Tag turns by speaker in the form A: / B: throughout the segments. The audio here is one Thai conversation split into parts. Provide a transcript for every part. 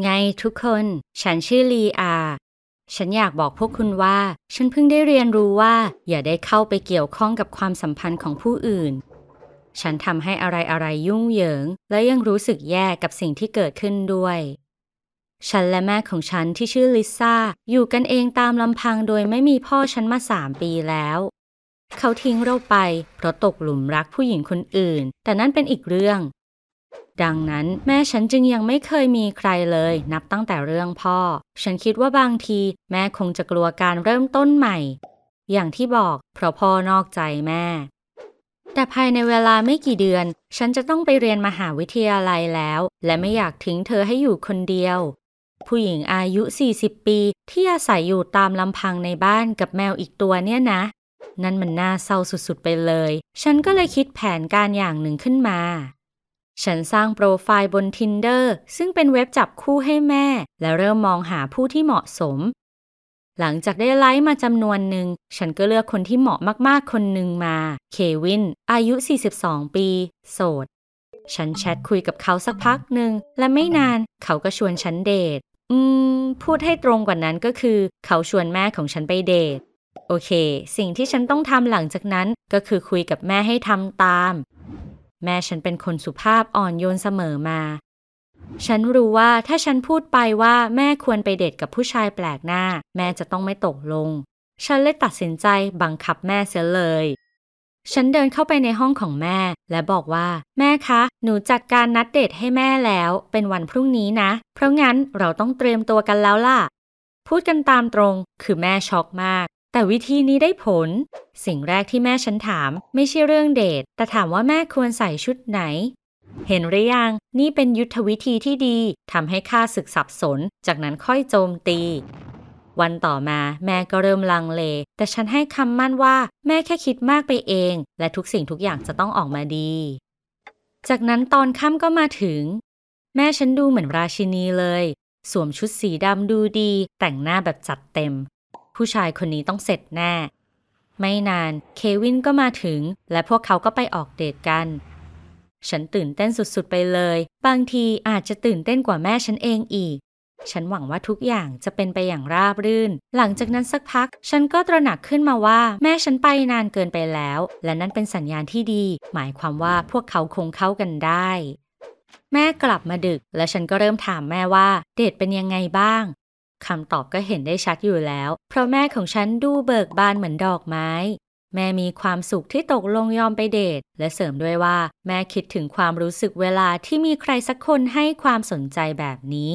A: ไงทุกคน ฉันชื่อลีอา ฉันอยากบอกพวกคุณว่า ฉันเพิ่งได้เรียนรู้ว่า อย่าได้เข้าไปเกี่ยวข้องกับความสัมพันธ์ของผู้อื่น ฉันทำให้อะไรอะไรๆยุ่งเหยิง และยังรู้สึกแย่กับสิ่งที่เกิดขึ้นด้วย ฉันและแม่ของฉันที่ชื่อลิซ่าอยู่กันเองตามลำพังโดยไม่มีพ่อฉันมาสามปีแล้ว เขาทิ้งเราไป เพราะตกหลุมรักผู้หญิงคนอื่น แต่นั่นเป็นอีกเรื่อง ดังนั้นแม่ฉันจึงยังไม่เคยมีใครเลย นับตั้งแต่เรื่องพ่อ ฉันคิดว่าบางที แม่คงจะกลัวการเริ่มต้นใหม่ อย่างที่บอกเพราะพ่อนอกใจแม่ แต่ภายในเวลาไม่กี่เดือน ฉันจะต้องไปเรียนมหาวิทยาลัยแล้ว และไม่อยากทิ้งเธอให้อยู่คนเดียว ผู้หญิงอายุ 40 ปี ที่อาศัยอยู่ตามลำพังในบ้านกับแมวอีกตัวเนี่ยนะนั่นมันน่าเศร้าสุดๆไปเลย ฉันก็เลยคิดแผนการอย่างหนึ่งขึ้นมา ฉันสร้างโปรไฟล์บน Tinder ซึ่งเป็นเว็บจับคู่ให้แม่ และเริ่มมองหาผู้ที่เหมาะสม หลังจากได้ไลค์มาจำนวนหนึ่ง ฉันก็เลือกคนที่เหมาะมากๆคนหนึ่งมา เควิน อายุ 42 ปี โสด ฉันแชทคุยกับเขาสักพักหนึ่ง และไม่นานเขาก็ชวนฉันเดท อืม พูดให้ตรงกว่านั้นก็คือ เขาชวนแม่ของฉันไปเดท โอเค สิ่งที่ฉันต้องทำหลังจากนั้นก็คือคุยกับแม่ให้ทำตาม แม่ฉันเป็นคนสุภาพอ่อนโยนเสมอมา ฉันรู้ว่าถ้าฉันพูดไปว่าแม่ควรไปเดทกับผู้ชายแปลกหน้า แม่จะต้องไม่ตกลง ฉันเลยตัดสินใจบังคับแม่เสียเลย ฉันเดินเข้าไปในห้องของแม่ และบอกว่า แม่คะ หนูจัดการนัดเดทให้แม่แล้ว เป็นวันพรุ่งนี้นะ เพราะงั้นเราต้องเตรียมตัวกันแล้วล่ะ พูดกันตามตรง คือแม่ช็อกมาก แต่วิธีนี้ได้ผล สิ่งแรกที่แม่ฉันถาม ไม่ใช่เรื่องเดท แต่ถามว่าแม่ควรใส่ชุดไหน เห็นหรือยัง นี่เป็นยุทธวิธีที่ดีทำให้ข้าศึกสับสน จากนั้นค่อยโจมตี วันต่อมาแม่ก็เริ่มลังเล แต่ฉันให้คำมั่นว่า แม่แค่คิดมากไปเอง และทุกสิ่งทุกอย่างจะต้องออกมาดี จากนั้นตอนค่ำก็มาถึง แม่ฉันดูเหมือนราชินีเลยสวมชุดสีดำดูดี แต่งหน้าแบบจัดเต็ม ผู้ชายคนนี้ต้องเสร็จแน่ ไม่นานเควินก็มาถึง และพวกเขาก็ไปออกเดทกัน ฉันตื่นเต้นสุดๆไปเลย บางทีอาจจะตื่นเต้นกว่าแม่ฉันเองอีก ฉันหวังว่าทุกอย่างจะเป็นไปอย่างราบรื่น หลังจากนั้นสักพัก ฉันก็ตระหนักขึ้นมาว่า แม่ฉันไปนานเกินไปแล้ว และนั่นเป็นสัญญาณที่ดี หมายความว่าพวกเขาคงเข้ากันได้แม่กลับมาดึก และฉันก็เริ่มถามแม่ว่า เดทเป็นยังไงบ้าง คำตอบก็เห็นได้ชัดอยู่แล้ว เพราะแม่ของฉันดูเบิกบานเหมือนดอกไม้ แม่มีความสุขที่ตกลงยอมไปเดท และเสริมด้วยว่า แม่คิดถึงความรู้สึกเวลาที่มีใครสักคนให้ความสนใจแบบนี้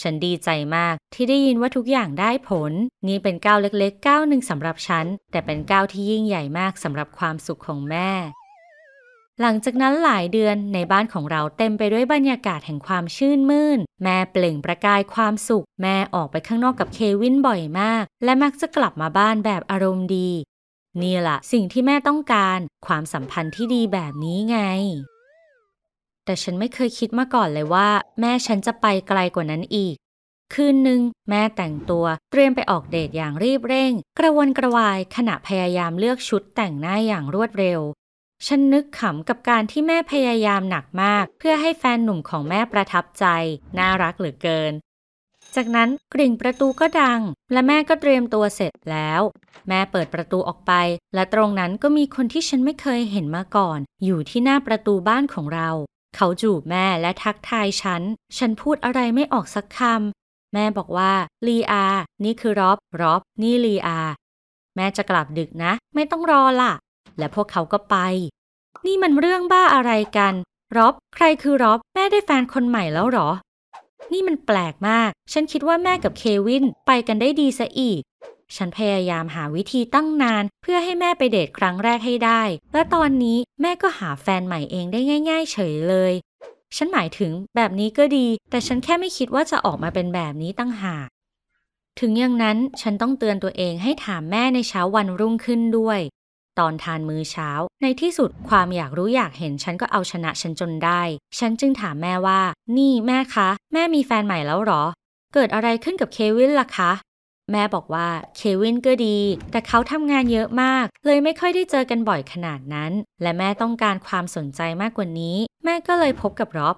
A: ฉันดีใจมากที่ได้ยินว่าทุกอย่างได้ผล นี่เป็นก้าวเล็กๆก้าวหนึ่งสำหรับฉัน แต่เป็นก้าวที่ยิ่งใหญ่มากสำหรับความสุขของแม่หลังจากนั้นหลายเดือนในบ้านของเราเต็มไปด้วยบรรยากาศแห่งความชื่นมื่น แม่เปล่งประกายความสุข แม่ออกไปข้างนอกกับเควินบ่อยมาก และมักจะกลับมาบ้านแบบอารมณ์ดี นี่ล่ะสิ่งที่แม่ต้องการ ความสัมพันธ์ที่ดีแบบนี้ไง แต่ฉันไม่เคยคิดมาก่อนเลยว่า แม่ฉันจะไปไกลกว่านั้นอีก คืนหนึ่งแม่แต่งตัวเตรียมไปออกเดทอย่างรีบเร่ง กระวนกระวายขณะพยายามเลือกชุดแต่งหน้าอย่างรวดเร็ว ฉันนึกขำกับการที่แม่พยายามหนักมาก เพื่อให้แฟนหนุ่มของแม่ประทับใจ น่ารักเหลือเกิน จากนั้นกริ่งประตูก็ดัง และแม่ก็เตรียมตัวเสร็จแล้ว แม่เปิดประตูออกไป และตรงนั้นก็มีคนที่ฉันไม่เคยเห็นมาก่อน อยู่ที่หน้าประตูบ้านของเรา เขาจูบแม่และทักทายฉัน ฉันพูดอะไรไม่ออกสักคำแม่บอกว่าลีอา นี่คือร็อบร็อบนี่ลีอาแม่จะกลับดึกนะ ไม่ต้องรอล่ะ และพวกเขาก็ไป นี่มันเรื่องบ้าอะไรกัน ร็อบ ใครคือร็อบ แม่ได้แฟนคนใหม่แล้วหรอ นี่มันแปลกมาก ฉันคิดว่าแม่กับเควินไปกันได้ดีซะอีก ฉันพยายามหาวิธีตั้งนาน เพื่อให้แม่ไปเดทครั้งแรกให้ได้ และตอนนี้แม่ก็หาแฟนใหม่เองได้ง่าย ๆ เฉยเลย ฉันหมายถึงแบบนี้ก็ดี แต่ฉันแค่ไม่คิดว่าจะออกมาเป็นแบบนี้ตั้งหากถึงอย่างนั้นฉันต้องเตือนตัวเองให้ถามแม่ในเช้าวันรุ่งขึ้นด้วย ตอนทานมื้อเช้า ในที่สุดความอยากรู้อยากเห็นฉันก็เอาชนะฉันจนได้ ฉันจึงถามแม่ว่า นี่แม่คะ แม่มีแฟนใหม่แล้วหรอ เกิดอะไรขึ้นกับเควินล่ะคะ แม่บอกว่าเควินก็ดี แต่เขาทำงานเยอะมาก เลยไม่ค่อยได้เจอกันบ่อยขนาดนั้น และแม่ต้องการความสนใจมากกว่านี้ แม่ก็เลยพบกับรอบ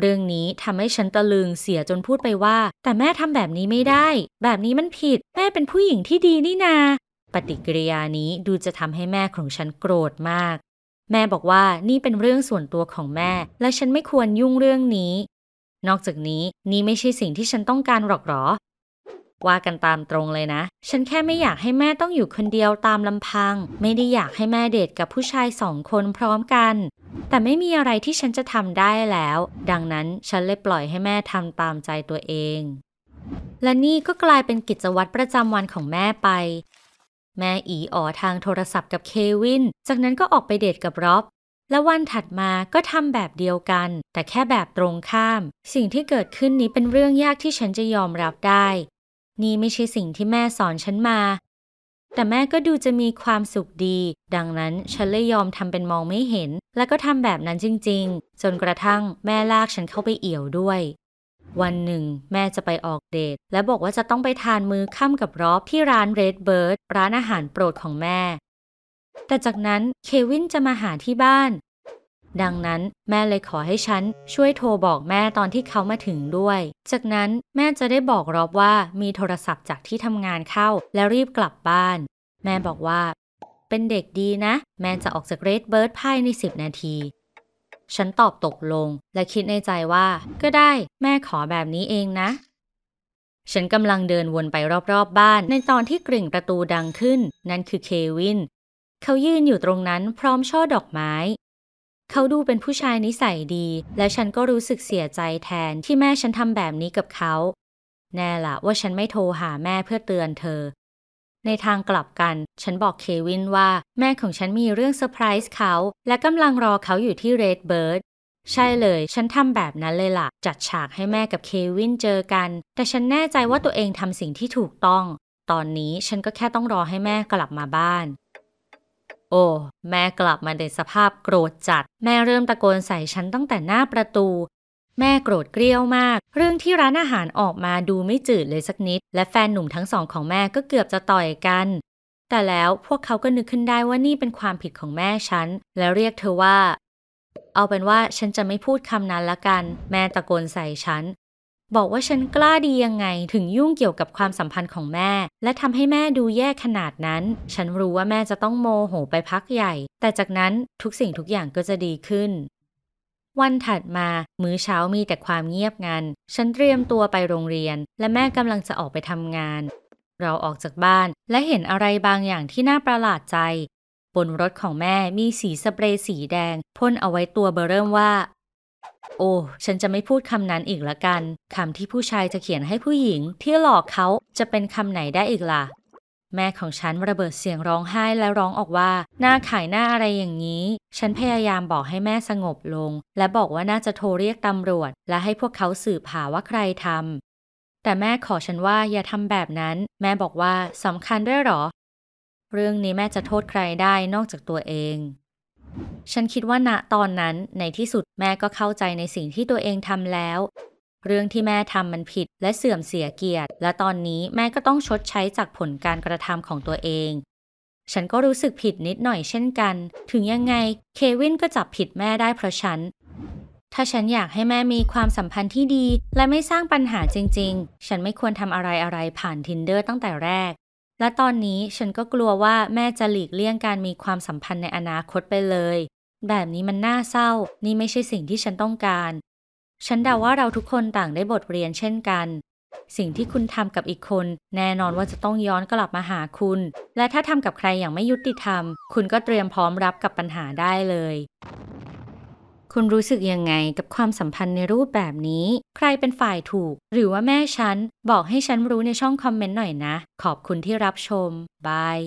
A: เรื่องนี้ทำให้ฉันตะลึงเสียจนพูดไปว่า แต่แม่ทำแบบนี้ไม่ได้ แบบนี้มันผิด แม่เป็นผู้หญิงที่ดีนี่นา ปฏิกิริยานี้ดูจะทำให้แม่ของฉันโกรธมาก แม่บอกว่านี่เป็นเรื่องส่วนตัวของแม่ และฉันไม่ควรยุ่งเรื่องนี้ นอกจากนี้นี่ไม่ใช่สิ่งที่ฉันต้องการหรอกหรอ ว่ากันตามตรงเลยนะ ฉันแค่ไม่อยากให้แม่ต้องอยู่คนเดียวตามลำพัง ไม่ได้อยากให้แม่เดทกับผู้ชายสองคนพร้อมกัน แต่ไม่มีอะไรที่ฉันจะทำได้แล้ว ดังนั้นฉันเลยปล่อยให้แม่ทำตามใจตัวเองและนี่ก็กลายเป็นกิจวัตรประจำวันของแม่ไป แม่อีอ๋อทางโทรศัพท์กับเควิน จากนั้นก็ออกไปเดทกับร็อบและวันถัดมาก็ทำแบบเดียวกัน แต่แค่แบบตรงข้าม สิ่งที่เกิดขึ้นนี้เป็นเรื่องยากที่ฉันจะยอมรับได้ นี่ไม่ใช่สิ่งที่แม่สอนฉันมา แต่แม่ก็ดูจะมีความสุขดี ดังนั้นฉันเลยยอมทำเป็นมองไม่เห็น และก็ทำแบบนั้นจริง ๆ จนกระทั่งแม่ลากฉันเข้าไปเอี่ยวด้วย วันหนึ่ง แม่จะไปออกเดท และบอกว่าจะต้องไปทานมื้อค่ำกับรอบที่ร้าน Red Bird ร้านอาหารโปรดของแม่ แต่จากนั้นเควินจะมาหาที่บ้าน ดังนั้นแม่เลยขอให้ฉันช่วยโทรบอกแม่ตอนที่เขามาถึงด้วย จากนั้นแม่จะได้บอกรอบว่ามีโทรศัพท์จากที่ทำงานเข้า แล้วรีบกลับบ้าน แม่บอกว่า เป็นเด็กดีนะ แม่จะออกจากเรดเบิร์ดภายใน 10 นาที ฉันตอบตกลง และคิดในใจว่า ก็ได้ แม่ขอแบบนี้เองนะ ฉันกำลังเดินวนไปรอบๆบ้าน ในตอนที่กริ่งประตูดังขึ้น นั่นคือเควิน เขายืนอยู่ตรงนั้นพร้อมช่อดอกไม้ เขาดูเป็นผู้ชายนิสัยดี และฉันก็รู้สึกเสียใจแทนที่แม่ฉันทำแบบนี้กับเขา แน่ละว่าฉันไม่โทรหาแม่เพื่อเตือนเธอ ในทางกลับกัน ฉันบอกเควินว่า แม่ของฉันมีเรื่องเซอร์ไพรส์เขา และกำลังรอเขาอยู่ที่เรดเบิร์ดใช่เลย ฉันทำแบบนั้นเลยล่ะ จัดฉากให้แม่กับเควินเจอกัน แต่ฉันแน่ใจว่าตัวเองทำสิ่งที่ถูกต้อง ตอนนี้ฉันก็แค่ต้องรอให้แม่กลับมาบ้าน โอ้ แม่กลับมาในสภาพโกรธจัด แม่เริ่มตะโกนใส่ฉันตั้งแต่หน้าประตู แม่โกรธเกรี้ยวมาก เรื่องที่ร้านอาหารออกมาดูไม่จืดเลยสักนิด และแฟนหนุ่มทั้งสองของแม่ก็เกือบจะต่อยกัน แต่แล้วพวกเขาก็นึกขึ้นได้ว่านี่เป็นความผิดของแม่ฉัน และเรียกเธอว่า เอาเป็นว่าฉันจะไม่พูดคำนั้นละกัน แม่ตะโกนใส่ฉัน บอกว่าฉันกล้าดียังไงถึงยุ่งเกี่ยวกับความสัมพันธ์ของแม่ และทำให้แม่ดูแย่ขนาดนั้น ฉันรู้ว่าแม่จะต้องโมโหไปพักใหญ่ แต่จากนั้นทุกสิ่งทุกอย่างก็จะดีขึ้น วันถัดมามื้อเช้ามีแต่ความเงียบงัน ฉันเตรียมตัวไปโรงเรียน และแม่กำลังจะออกไปทำงาน เราออกจากบ้านและเห็นอะไรบางอย่างที่น่าประหลาดใจ บนรถของแม่มีสีสเปรย์สีแดงพ่นเอาไว้ตัวเบอร์เริ่มว่า โอ้ฉันจะไม่พูดคำนั้นอีกละกันคำที่ผู้ชายจะเขียนให้ผู้หญิงที่หลอกเขาจะเป็นคำไหนได้อีกล่ะ แม่ของฉันระเบิดเสียงร้องไห้และร้องออกว่า หน้าขายหน้าอะไรอย่างนี้ ฉันพยายามบอกให้แม่สงบลง และบอกว่าน่าจะโทรเรียกตำรวจ และให้พวกเขาสืบหาว่าใครทำแต่แม่ขอฉันว่าอย่าทำแบบนั้น แม่บอกว่าสำคัญด้วยหรอ เรื่องนี้แม่จะโทษใครได้นอกจากตัวเอง ฉันคิดว่าณตอนนั้นในที่สุดแม่ก็เข้าใจในสิ่งที่ตัวเองทำแล้ว เรื่องที่แม่ทำมันผิดและเสื่อมเสียเกียรติ และตอนนี้แม่ก็ต้องชดใช้จากผลการกระทำของตัวเอง ฉันก็รู้สึกผิดนิดหน่อยเช่นกัน ถึงยังไงเควินก็จับผิดแม่ได้เพราะฉัน ถ้าฉันอยากให้แม่มีความสัมพันธ์ที่ดี และไม่สร้างปัญหาจริง ๆ ฉันไม่ควรทำอะไรอะไรผ่าน Tinder ตั้งแต่แรก และตอนนี้ฉันก็กลัวว่าแม่จะหลีกเลี่ยงการมีความสัมพันธ์ในอนาคตไปเลยแบบนี้มันน่าเศร้า นี่ไม่ใช่สิ่งที่ฉันต้องการ ฉันเดาว่าเราทุกคนต่างได้บทเรียนเช่นกัน สิ่งที่คุณทำกับอีกคน แน่นอนว่าจะต้องย้อนกลับมาหาคุณ และถ้าทำกับใครอย่างไม่ยุติธรรม คุณก็เตรียมพร้อมรับกับปัญหาได้เลย คุณรู้สึกยังไงกับความสัมพันธ์ในรูปแบบนี้ ใครเป็นฝ่ายถูก หรือว่าแม่ฉัน บอกให้ฉันรู้ในช่องคอมเมนต์หน่อยนะ ขอบคุณที่รับชม บาย